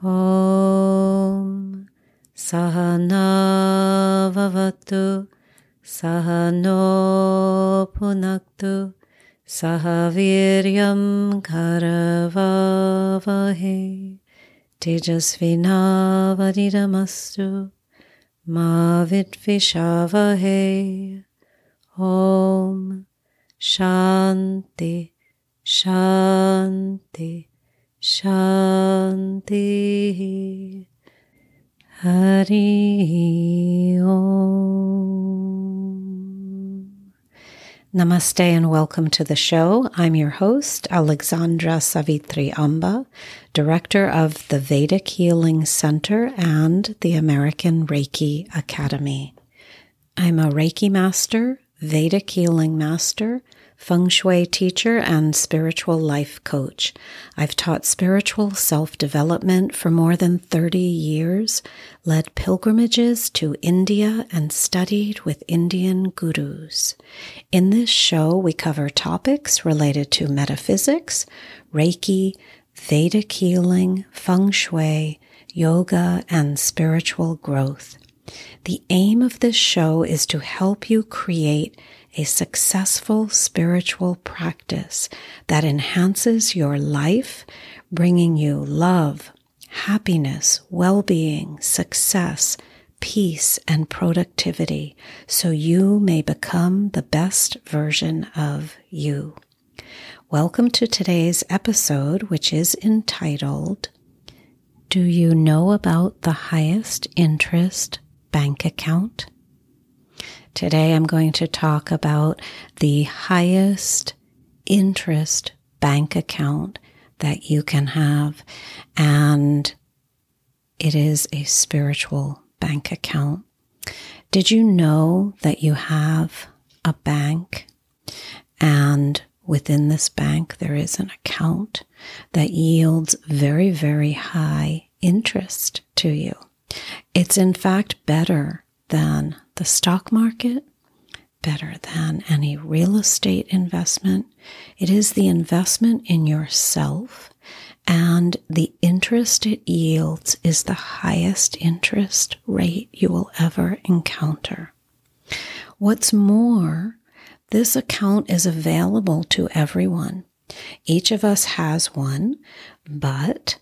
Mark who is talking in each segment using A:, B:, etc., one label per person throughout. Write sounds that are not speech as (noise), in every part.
A: Om Sahana Sahanopunaktu Sahano Punaktu Sahaviryam Karavavahe Tejasvinavadidamastu Ma Vidvishavahe Om Shanti Shanti. Shanti Hari Om. Namaste and welcome to the show. I'm your host, Alexandra Savitri Amba, director of the Vedic Healing Center and the American Reiki Academy. I'm a Reiki master, Vedic healing master, feng shui teacher, and spiritual life coach. I've taught spiritual self development for more than 30 years, led pilgrimages to India, and studied with Indian gurus. In this show, we cover topics related to metaphysics, Reiki, Vedic healing, feng shui, yoga, and spiritual growth. The aim of this show is to help you create a successful spiritual practice that enhances your life, bringing you love, happiness, well being, success, peace, and productivity so you may become the best version of you. Welcome to today's episode, which is entitled Do You Know About the Highest Interest Bank Account? Today I'm going to talk about the highest interest bank account that you can have. And it is a spiritual bank account. Did you know that you have a bank and within this bank there is an account that yields very, very high interest to you? It's in fact better than the stock market, better than any real estate investment. It is the investment in yourself, and the interest it yields is the highest interest rate you will ever encounter. What's more, this account is available to everyone. Each of us has one, but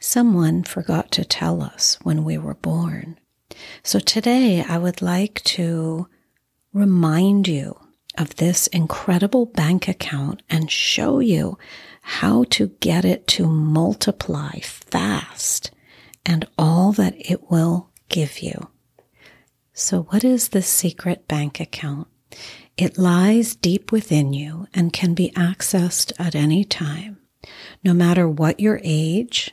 A: someone forgot to tell us when we were born. So today I would like to remind you of this incredible bank account and show you how to get it to multiply fast and all that it will give you. So, what is the secret bank account? It lies deep within you and can be accessed at any time. No matter what your age,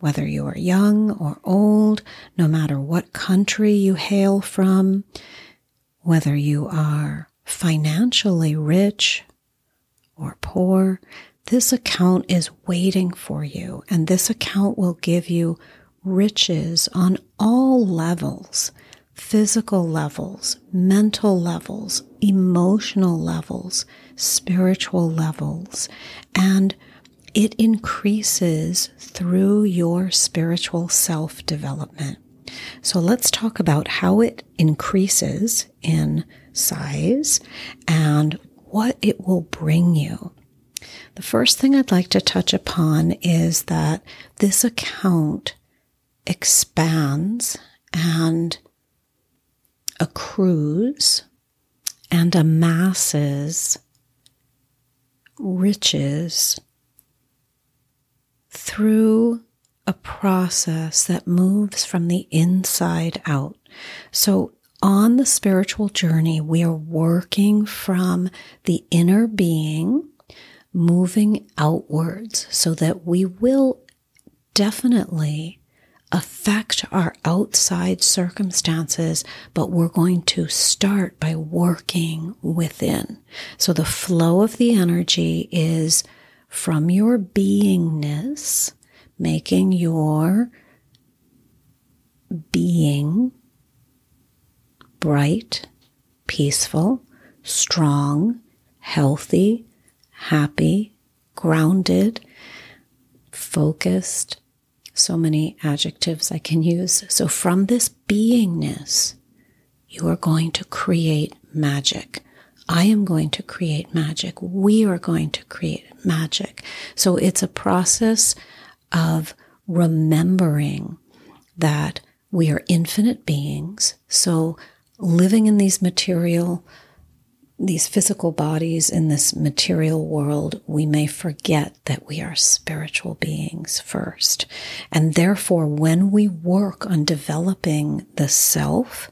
A: whether you are young or old, no matter what country you hail from, whether you are financially rich or poor, this account is waiting for you, and this account will give you riches on all levels physical levels, mental levels, emotional levels, spiritual levels, and it increases through your spiritual self development. So let's talk about how it increases in size and what it will bring you. The first thing I'd like to touch upon is that this account expands and accrues and amasses riches through a process that moves from the inside out. So, on the spiritual journey, we are working from the inner being, moving outwards so that we will definitely affect our outside circumstances, but we're going to start by working within. So the flow of the energy is from your beingness, making your being bright, peaceful, strong, healthy, happy, grounded, focused, so many adjectives I can use. So, from this beingness, you are going to create magic. I am going to create magic. We are going to create magic. So, it's a process of remembering that we are infinite beings. So, living in these material these physical bodies in this material world, we may forget that we are spiritual beings first. And therefore, when we work on developing the self,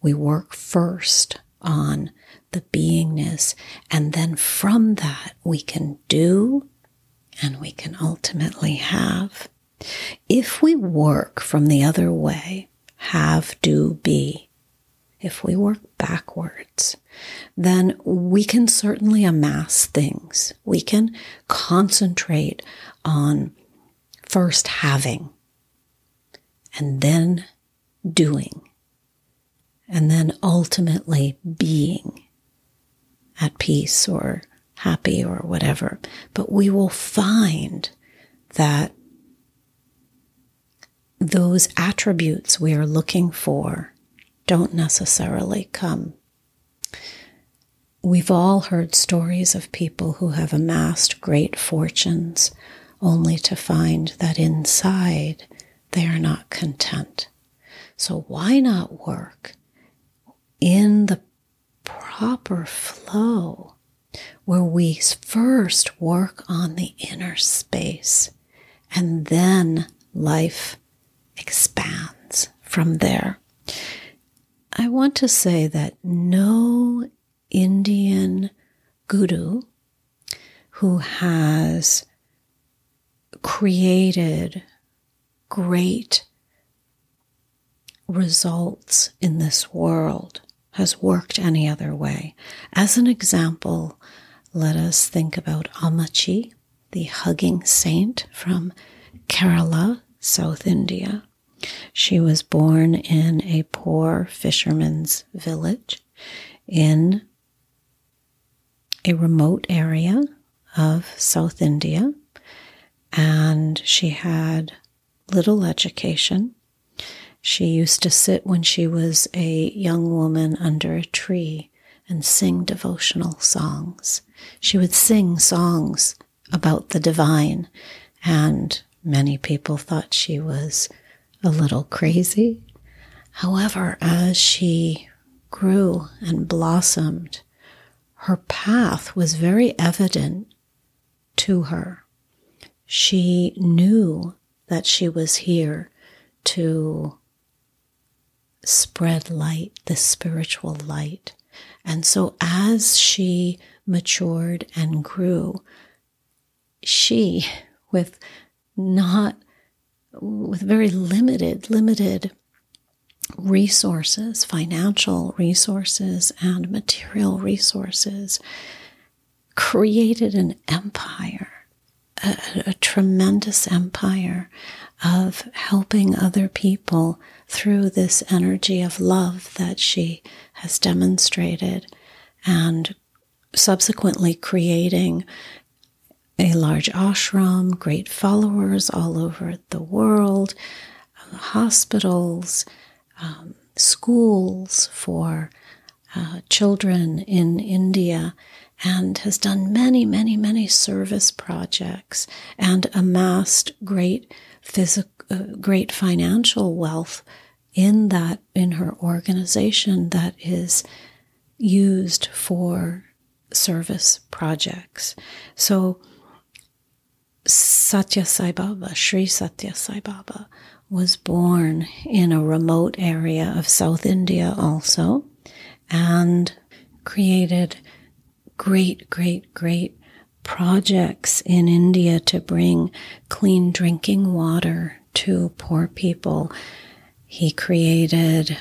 A: we work first on the beingness. And then from that, we can do and we can ultimately have. If we work from the other way, have, do, be, if we work backwards, then we can certainly amass things. We can concentrate on first having and then doing and then ultimately being at peace or happy or whatever. But we will find that those attributes we are looking for don't necessarily come. We've all heard stories of people who have amassed great fortunes only to find that inside they are not content. So, why not work in the proper flow where we first work on the inner space and then life expands from there? I want to say that no Indian guru who has created great results in this world has worked any other way. As an example, let us think about Ammachi, the hugging saint from Kerala, South India. She was born in a poor fisherman's village in a remote area of South India, and she had little education. She used to sit when she was a young woman under a tree and sing devotional songs. She would sing songs about the divine, and many people thought she was a little crazy. However, as she grew and blossomed, her path was very evident to her. She knew that she was here to spread light, the spiritual light. And so as she matured and grew, she, with not with very limited, limited resources, financial resources, and material resources, created an empire, a, a, tremendous empire of helping other people through this energy of love that she has demonstrated and subsequently creating a large ashram, great followers all over the world, uh, hospitals, um, schools for uh, children in India, and has done many, many, many service projects and amassed great physical, uh, great financial wealth in that in her organization that is used for service projects. So Satya Sai Baba, Sri Satya Sai Baba, was born in a remote area of South India also and created great, great, great projects in India to bring clean drinking water to poor people. He created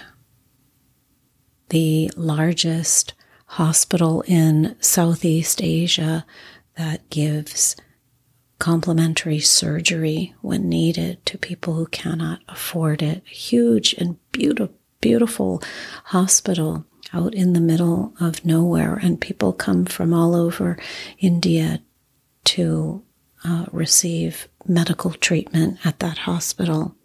A: the largest hospital in Southeast Asia that gives complimentary surgery when needed to people who cannot afford it. A huge and beautiful, beautiful hospital out in the middle of nowhere, and people come from all over India to uh, receive medical treatment at that hospital.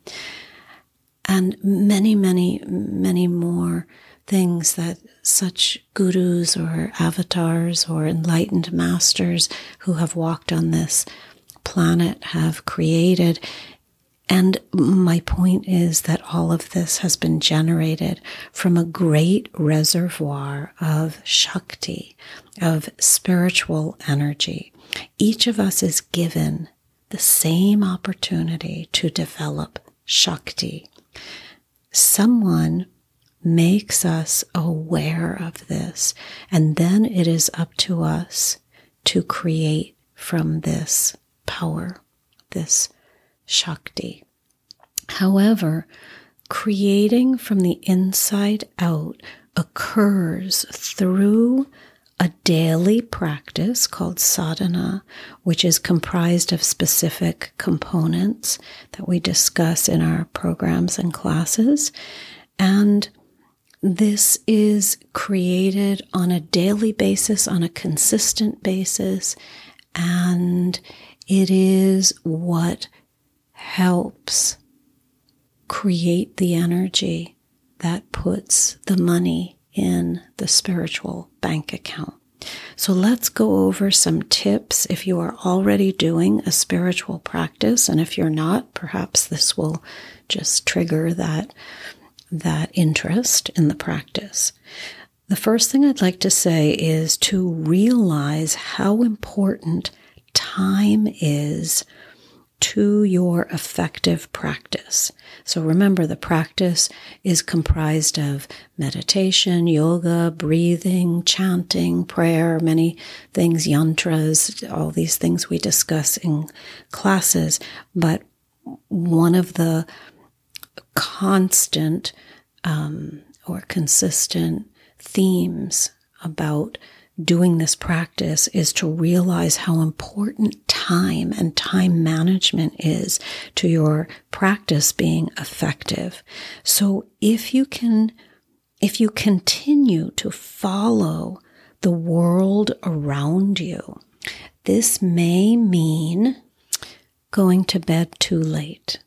A: And many, many, many more things that such gurus or avatars or enlightened masters who have walked on this planet have created. And my point is that all of this has been generated from a great reservoir of Shakti, of spiritual energy. Each of us is given the same opportunity to develop Shakti. Someone makes us aware of this, and then it is up to us to create from this power, this Shakti. However, creating from the inside out occurs through a daily practice called sadhana, which is comprised of specific components that we discuss in our programs and classes. And this is created on a daily basis, on a consistent basis, and it is what helps create the energy that puts the money in the spiritual bank account. So let's go over some tips if you are already doing a spiritual practice. And if you're not, perhaps this will just trigger that, that interest in the practice. The first thing I'd like to say is to realize how important time is to your effective practice. So remember, the practice is comprised of meditation, yoga, breathing, chanting, prayer, many things, yantras, all these things we discuss in classes. But one of the constant um, or consistent themes about doing this practice is to realize how important time and time management is to your practice being effective. So if you can, if you continue to follow the world around you, this may mean going to bed too late,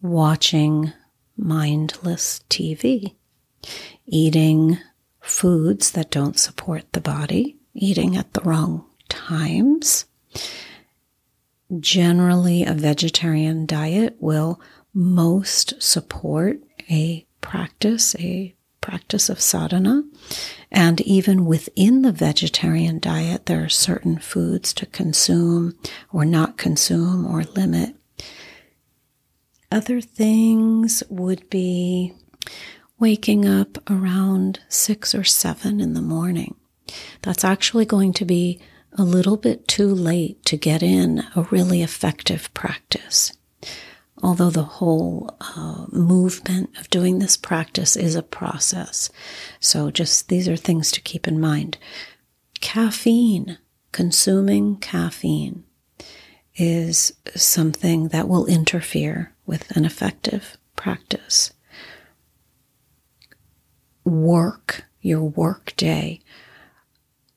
A: watching mindless TV, eating foods that don't support the body, eating at the wrong times. Generally, a vegetarian diet will most support a practice, a practice of sadhana. And even within the vegetarian diet, there are certain foods to consume or not consume or limit. Other things would be waking up around six or seven in the morning. That's actually going to be a little bit too late to get in a really effective practice. Although the whole uh, movement of doing this practice is a process. So, just these are things to keep in mind. Caffeine, consuming caffeine, is something that will interfere with an effective practice work, your work day,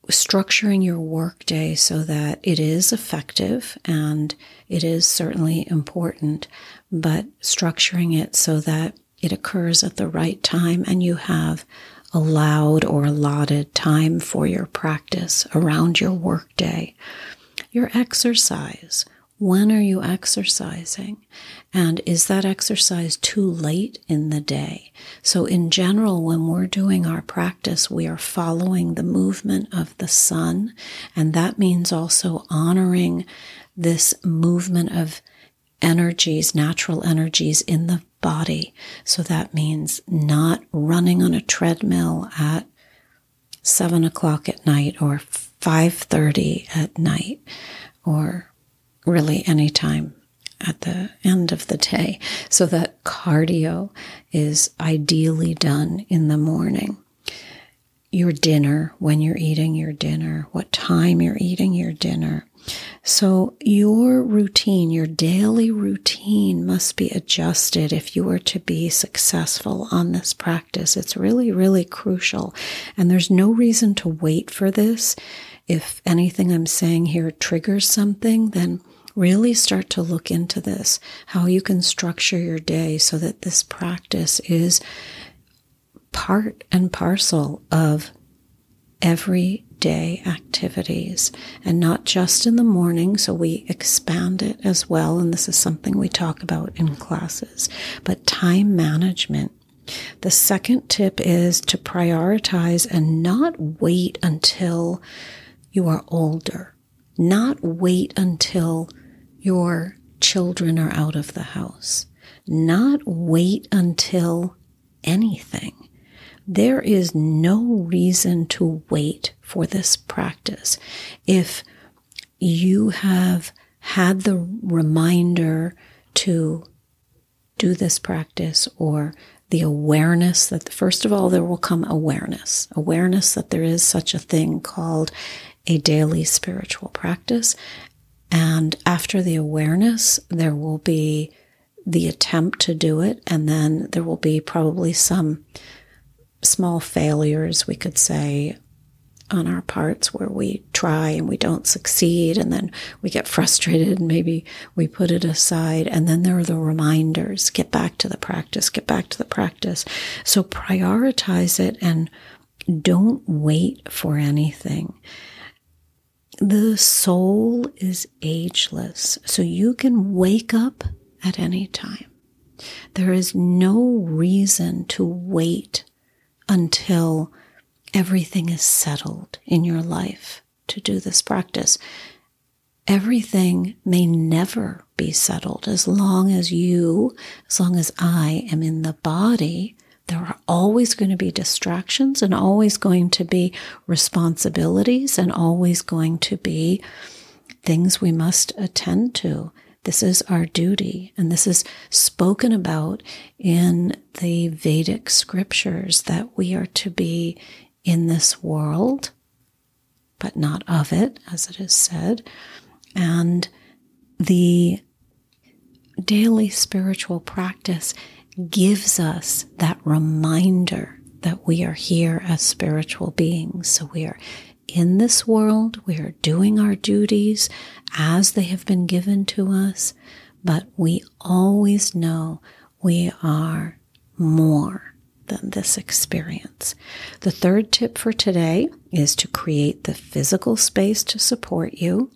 A: structuring your work day so that it is effective and it is certainly important, but structuring it so that it occurs at the right time and you have allowed or allotted time for your practice around your work day. Your exercise, when are you exercising? And is that exercise too late in the day? So, in general, when we're doing our practice, we are following the movement of the sun. And that means also honoring this movement of energies, natural energies in the body. So that means not running on a treadmill at seven o'clock at night or 5.30 at night or really any time at the end of the day. So that cardio is ideally done in the morning. Your dinner, when you're eating your dinner, what time you're eating your dinner. So your routine, your daily routine must be adjusted if you are to be successful on this practice. It's really, really crucial. And there's no reason to wait for this. If anything I'm saying here triggers something, then really start to look into this, how you can structure your day so that this practice is part and parcel of everyday activities and not just in the morning. So we expand it as well. And this is something we talk about in classes, but time management. The second tip is to prioritize and not wait until you are older, not wait until your children are out of the house, not wait until anything. There is no reason to wait for this practice. If you have had the reminder to do this practice or the awareness that, first of all, there will come awareness, awareness that there is such a thing called a daily spiritual practice. And after the awareness, there will be the attempt to do it. And then there will be probably some small failures, we could say, on our parts where we try and we don't succeed. And then we get frustrated and maybe we put it aside. And then there are the reminders get back to the practice get back to the practice. So prioritize it and don't wait for anything the soul is ageless so you can wake up at any time there is no reason to wait until everything is settled in your life to do this practice. Everything may never be settled as long as you, as long as I am in the body. There are always going to be distractions and always going to be responsibilities and always going to be things we must attend to. This is our duty, and this is spoken about in the Vedic scriptures that we are to be in this world, but not of it, as it is said. And the daily spiritual practice gives us that reminder that we are here as spiritual beings. So we are in this world, we are doing our duties as they have been given to us, but we always know we are more than this experience. The third tip for today is to create the physical space to support you.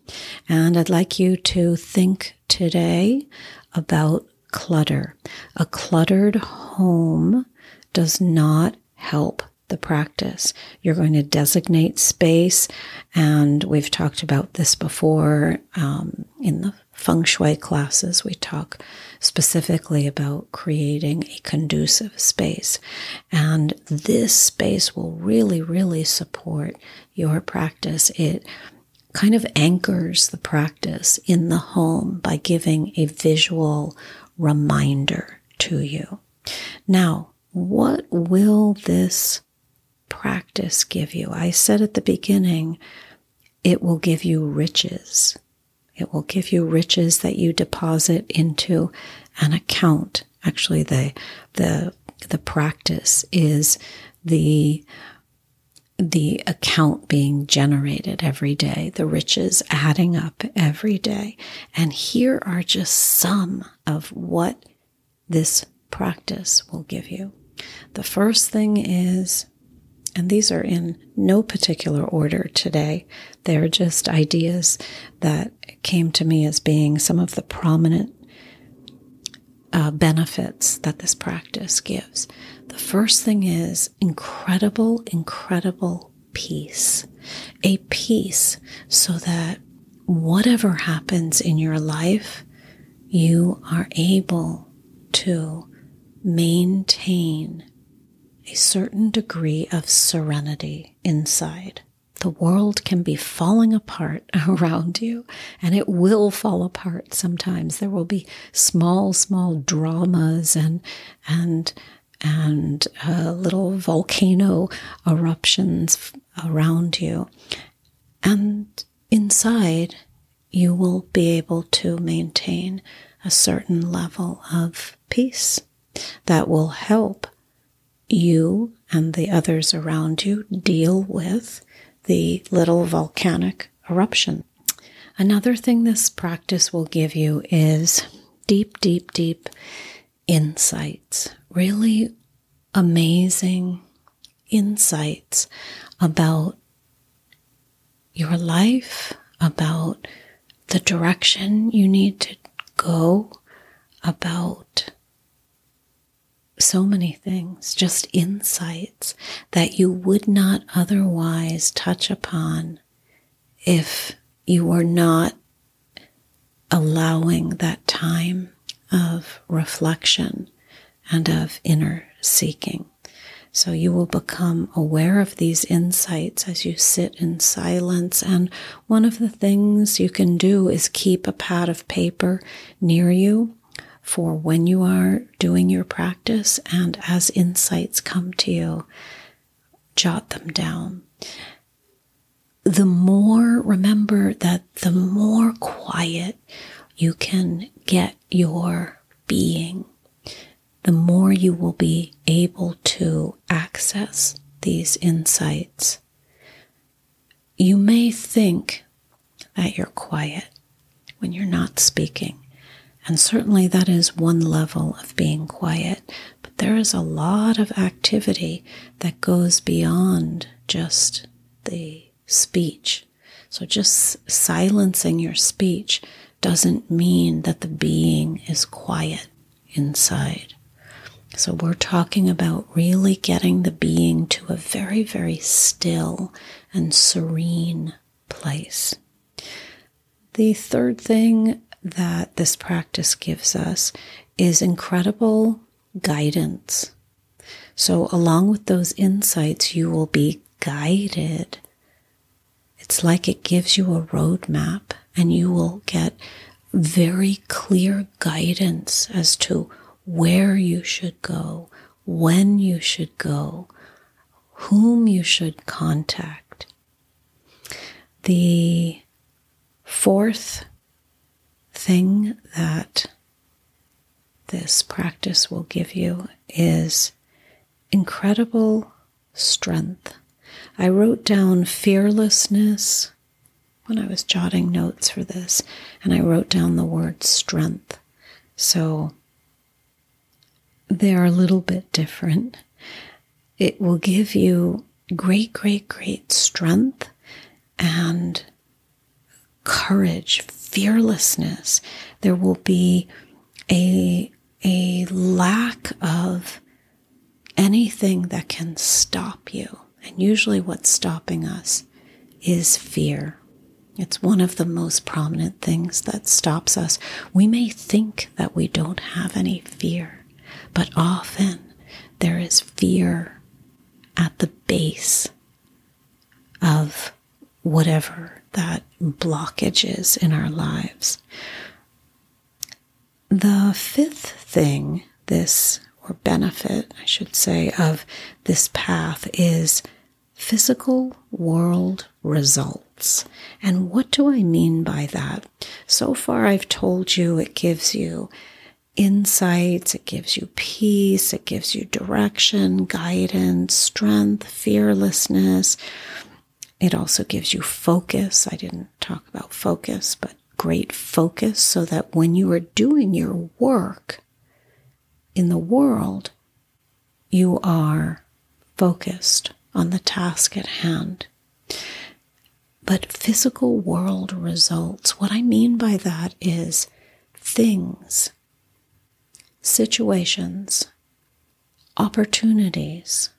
A: And I'd like you to think today about clutter. A cluttered home does not help the practice. You're going to designate space, and we've talked about this before um, in the feng shui classes. We talk specifically about creating a conducive space, and this space will really, really support your practice. It kind of anchors the practice in the home by giving a visual reminder to you. Now, what will this practice give you? I said at the beginning, it will give you riches. It will give you riches that you deposit into an account. Actually, the, the, the practice is the, the account being generated every day, the riches adding up every day. And here are just some of what this practice will give you. The first thing is and these are in no particular order today. They're just ideas that came to me as being some of the prominent uh, benefits that this practice gives. The first thing is incredible, incredible peace. A peace so that whatever happens in your life, you are able to maintain a certain degree of serenity inside. The world can be falling apart (laughs) around you, and it will fall apart sometimes. There will be small, small dramas and, and, and uh, little volcano eruptions around you. And inside, you will be able to maintain a certain level of peace that will help you and the others around you deal with the little volcanic eruption. Another thing this practice will give you is deep, deep, deep insights, really amazing insights about your life, about the direction you need to go, about so many things, just insights that you would not otherwise touch upon if you were not allowing that time of reflection and of inner seeking. So you will become aware of these insights as you sit in silence. And one of the things you can do is keep a pad of paper near you for when you are doing your practice. And as insights come to you, jot them down. The more, remember that the more quiet you can get your being, the more you will be able to access these insights. You may think that you're quiet when you're not speaking. And certainly that is one level of being quiet. But there is a lot of activity that goes beyond just the speech. So just silencing your speech doesn't mean that the being is quiet inside. So we're talking about really getting the being to a very, very still and serene place. The third thing that this practice gives us is incredible guidance. So, along with those insights, you will be guided. It's like it gives you a roadmap, and you will get very clear guidance as to where you should go, when you should go, whom you should contact. The fourth thing that this practice will give you is incredible strength. I wrote down fearlessness when I was jotting notes for this, and I wrote down the word strength. So they're a little bit different. It will give you great, great, great strength and courage, fearlessness. There will be a, a lack of anything that can stop you. And usually, what's stopping us is fear. It's one of the most prominent things that stops us. We may think that we don't have any fear, but often there is fear at the base of whatever that blockage is in our lives. The fifth thing, this or benefit, I should say, of this path is physical world results. And what do I mean by that? So far, I've told you it gives you insights, it gives you peace, it gives you direction, guidance, strength, fearlessness. It also gives you focus. I didn't talk about focus, but great focus so that when you are doing your work in the world, you are focused on the task at hand. But physical world results, what I mean by that is things situations, opportunities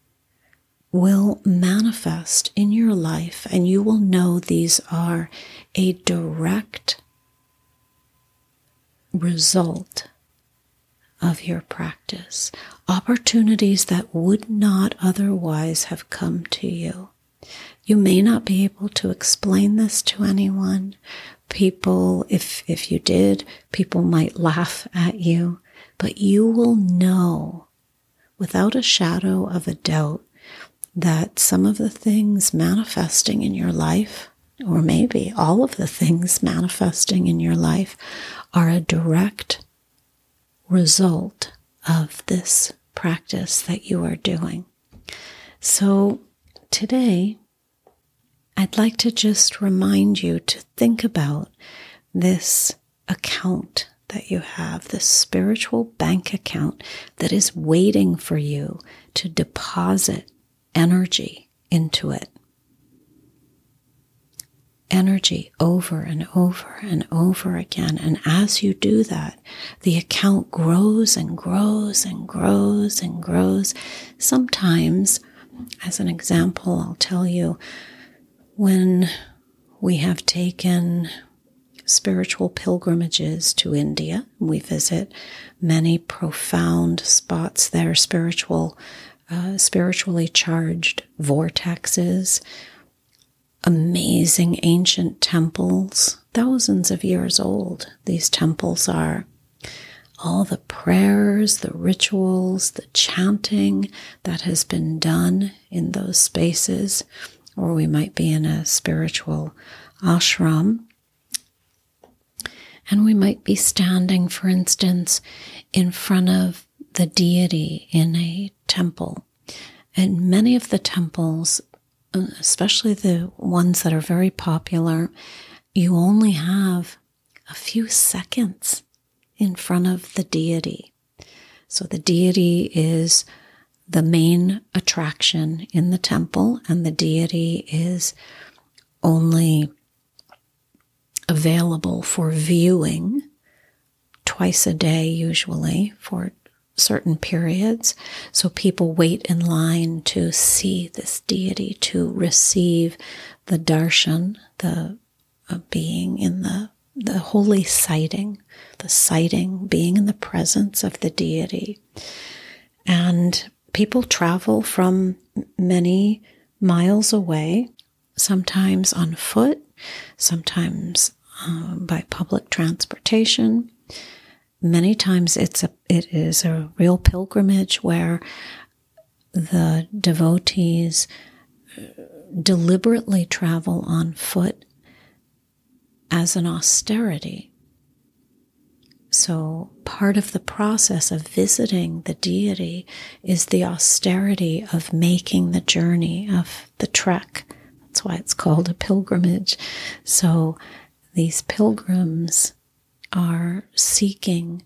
A: will manifest in your life, and you will know these are a direct result of your practice. Opportunities that would not otherwise have come to you. You may not be able to explain this to anyone. People, if, if you did, people might laugh at you but you will know without a shadow of a doubt that some of the things manifesting in your life, or maybe all of the things manifesting in your life, are a direct result of this practice that you are doing. So today, I'd like to just remind you to think about this account that you have, this spiritual bank account that is waiting for you to deposit energy into it. Energy over and over and over again. And as you do that, the account grows and grows and grows and grows. Sometimes, as an example, I'll tell you when we have taken spiritual pilgrimages to India. We visit many profound spots there, spiritual, uh, spiritually charged vortexes, amazing ancient temples, thousands of years old. These temples are all the prayers, the rituals, the chanting that has been done in those spaces, or we might be in a spiritual ashram and we might be standing, for instance, in front of the deity in a temple. And many of the temples, especially the ones that are very popular, you only have a few seconds in front of the deity. So the deity is the main attraction in the temple, and the deity is only available for viewing twice a day, usually for certain periods. So people wait in line to see this deity, to receive the darshan, the uh, being in the the holy sighting, the sighting, being in the presence of the deity. And people travel from many miles away, sometimes on foot, sometimes uh, by public transportation. Many times it's a it is a real pilgrimage where the devotees uh, deliberately travel on foot as an austerity. So, part of the process of visiting the deity is the austerity of making the journey of the trek. That's why it's called a pilgrimage. So, these pilgrims are seeking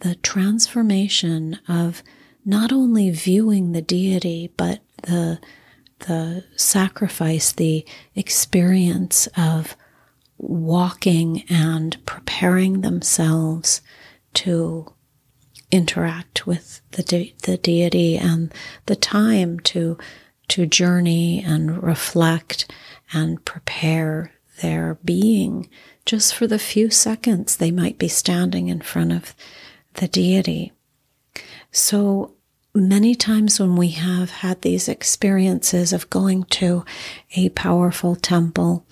A: the transformation of not only viewing the deity, but the, the sacrifice, the experience of walking and preparing themselves to interact with the, de- the deity and the time to, to journey and reflect and prepare their being just for the few seconds they might be standing in front of the deity. So many times when we have had these experiences of going to a powerful temple,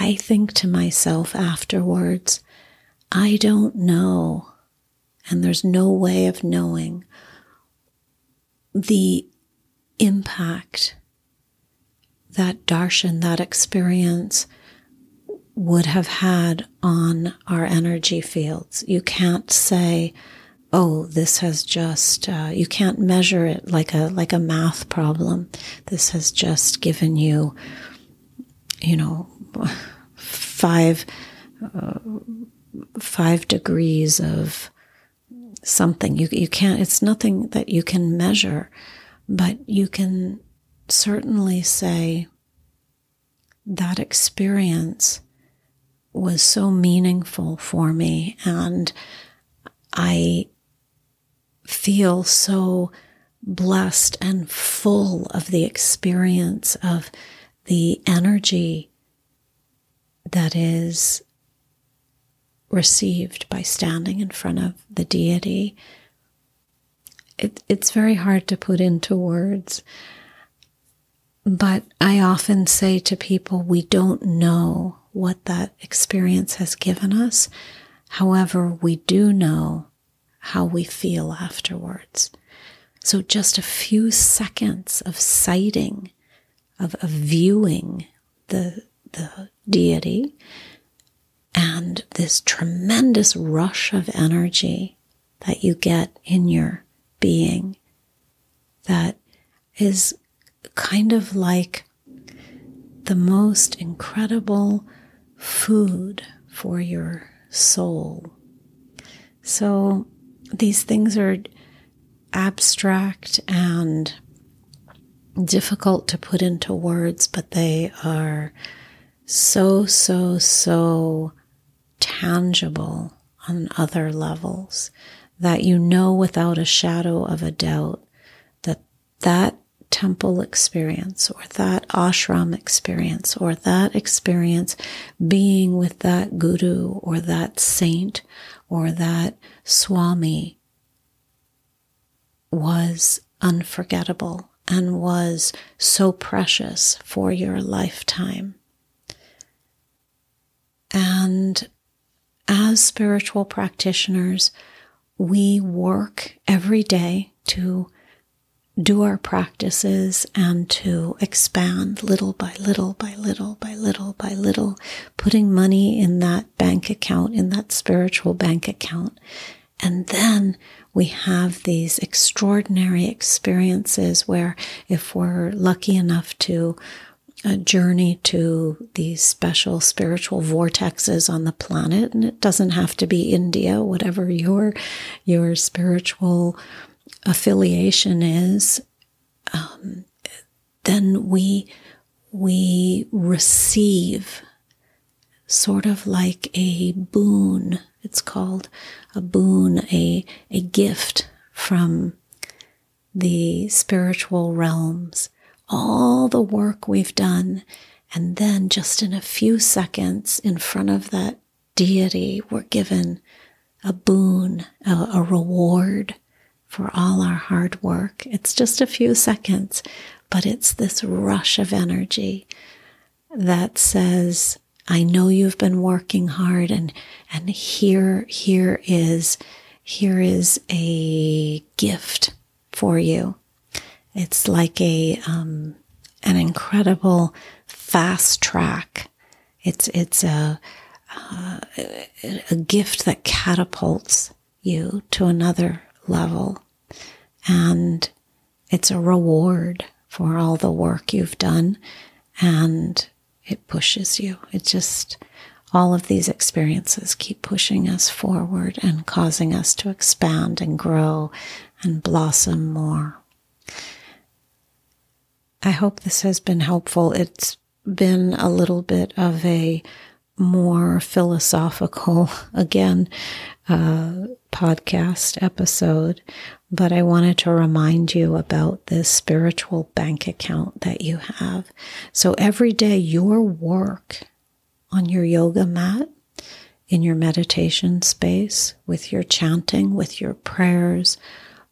A: I think to myself afterwards, I don't know, and there's no way of knowing the impact that darshan, that experience would have had on our energy fields. You can't say, oh, this has just, uh, you can't measure it like a, like a math problem. This has just given you, you know, five, uh, five degrees of something. You, you can't, it's nothing that you can measure, but you can certainly say that experience was so meaningful for me. And I feel so blessed and full of the experience of the energy that is received by standing in front of the deity. It, it's very hard to put into words. But I often say to people, we don't know what that experience has given us. However, we do know how we feel afterwards. So just a few seconds of sighting, of, of viewing the, the deity and this tremendous rush of energy that you get in your being that is kind of like the most incredible food for your soul. So these things are abstract and difficult to put into words, but they are so, so, so tangible on other levels that you know without a shadow of a doubt that that temple experience or that ashram experience or that experience being with that guru or that saint or that swami was unforgettable and was so precious for your lifetime. And as spiritual practitioners, we work every day to do our practices and to expand little by little by little by little by little, putting money in that bank account, in that spiritual bank account. And then we have these extraordinary experiences where if we're lucky enough to a uh, journey to these special spiritual vortexes on the planet and it doesn't have to be India whatever your your spiritual affiliation is, um, then we we receive sort of like a boon. It's called a boon, a a gift from the spiritual realms. All the work we've done, and then just in a few seconds in front of that deity, we're given a boon, a, a reward for all our hard work. It's just a few seconds, but it's this rush of energy that says, I know you've been working hard and, and here, here is, here is a gift for you. It's like a, um, an incredible fast track. It's, it's a, uh, a gift that catapults you to another level. And it's a reward for all the work you've done. And it pushes you. It just, all of these experiences keep pushing us forward and causing us to expand and grow and blossom more. I hope this has been helpful. It's been a little bit of a more philosophical, (laughs) again, uh, podcast episode, but I wanted to remind you about this spiritual bank account that you have. So every day, your work on your yoga mat, in your meditation space, with your chanting, with your prayers,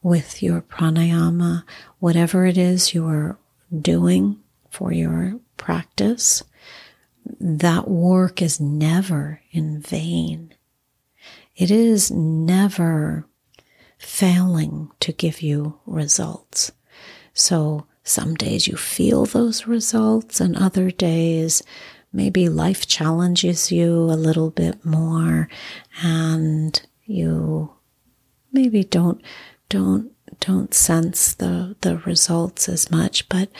A: with your pranayama, whatever it is you're doing for your practice, that work is never in vain. It is never failing to give you results. So some days you feel those results, and other days maybe life challenges you a little bit more, and you maybe don't don't don't sense the the results as much but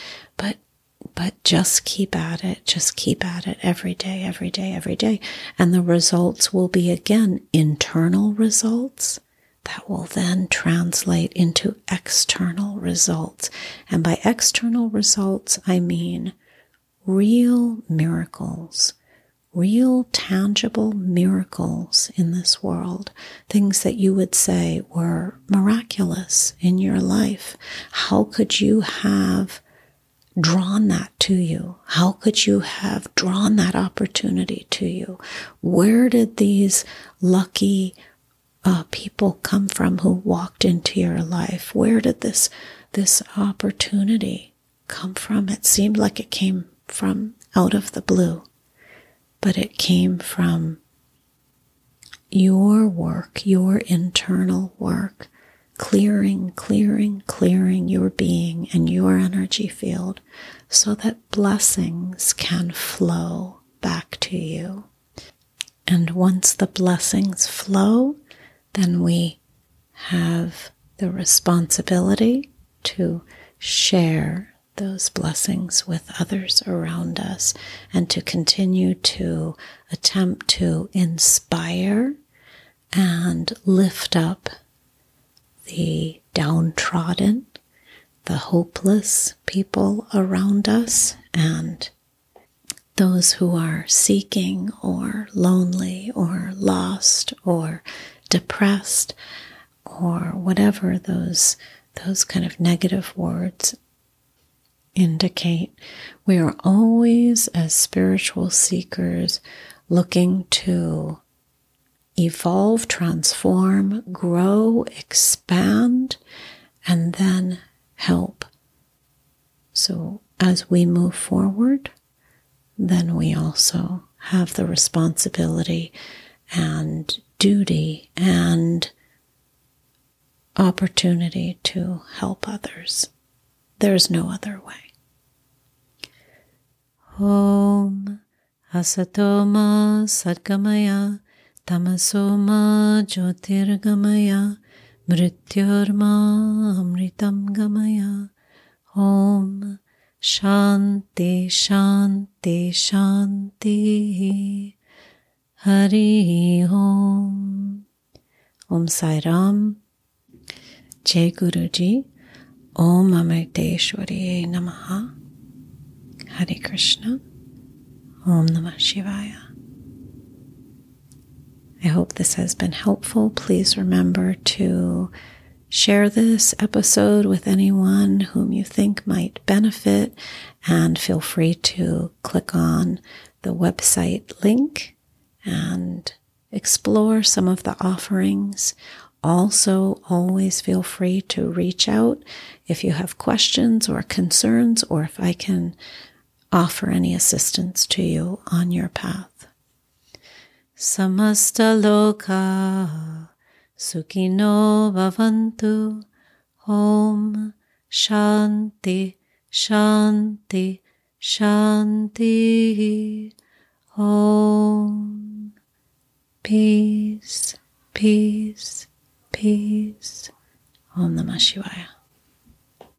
A: but just keep at it. Just keep at it every day, every day, every day. And the results will be again internal results that will then translate into external results. And by external results, I mean real miracles, real tangible miracles in this world, things that you would say were miraculous in your life. How could you have drawn that to you? How could you have drawn that opportunity to you? Where did these lucky uh, people come from who walked into your life? Where did this this opportunity come from? It seemed like it came from out of the blue, but it came from your work, your internal work clearing, clearing, clearing your being and your energy field so that blessings can flow back to you. And once the blessings flow, then we have the responsibility to share those blessings with others around us and to continue to attempt to inspire and lift up the downtrodden, the hopeless people around us, and those who are seeking or lonely or lost or depressed or whatever those those kind of negative words indicate we are always as spiritual seekers looking to evolve, transform, grow, expand, and then help. So as we move forward, then we also have the responsibility and duty and opportunity to help others. There's no other way. Om Asatoma Sadgamaya Tamasoma Jyotirgamaya Mrityurma Amritam Gamaya Om Shanti Shanti Shanti Hari Om Om Sai Ram Jai Guruji Om Amarteshwari Namaha Hare Krishna Om Namah Shivaya I hope this has been helpful. Please remember to share this episode with anyone whom you think might benefit and feel free to click on the website link and explore some of the offerings. Also, always feel free to reach out if you have questions or concerns, or if I can offer any assistance to you on your path. Samasta loka sukhino bhavantu. Om Shanti Shanti Shanti. Om Peace, Peace peace. Om Namah Shivaya.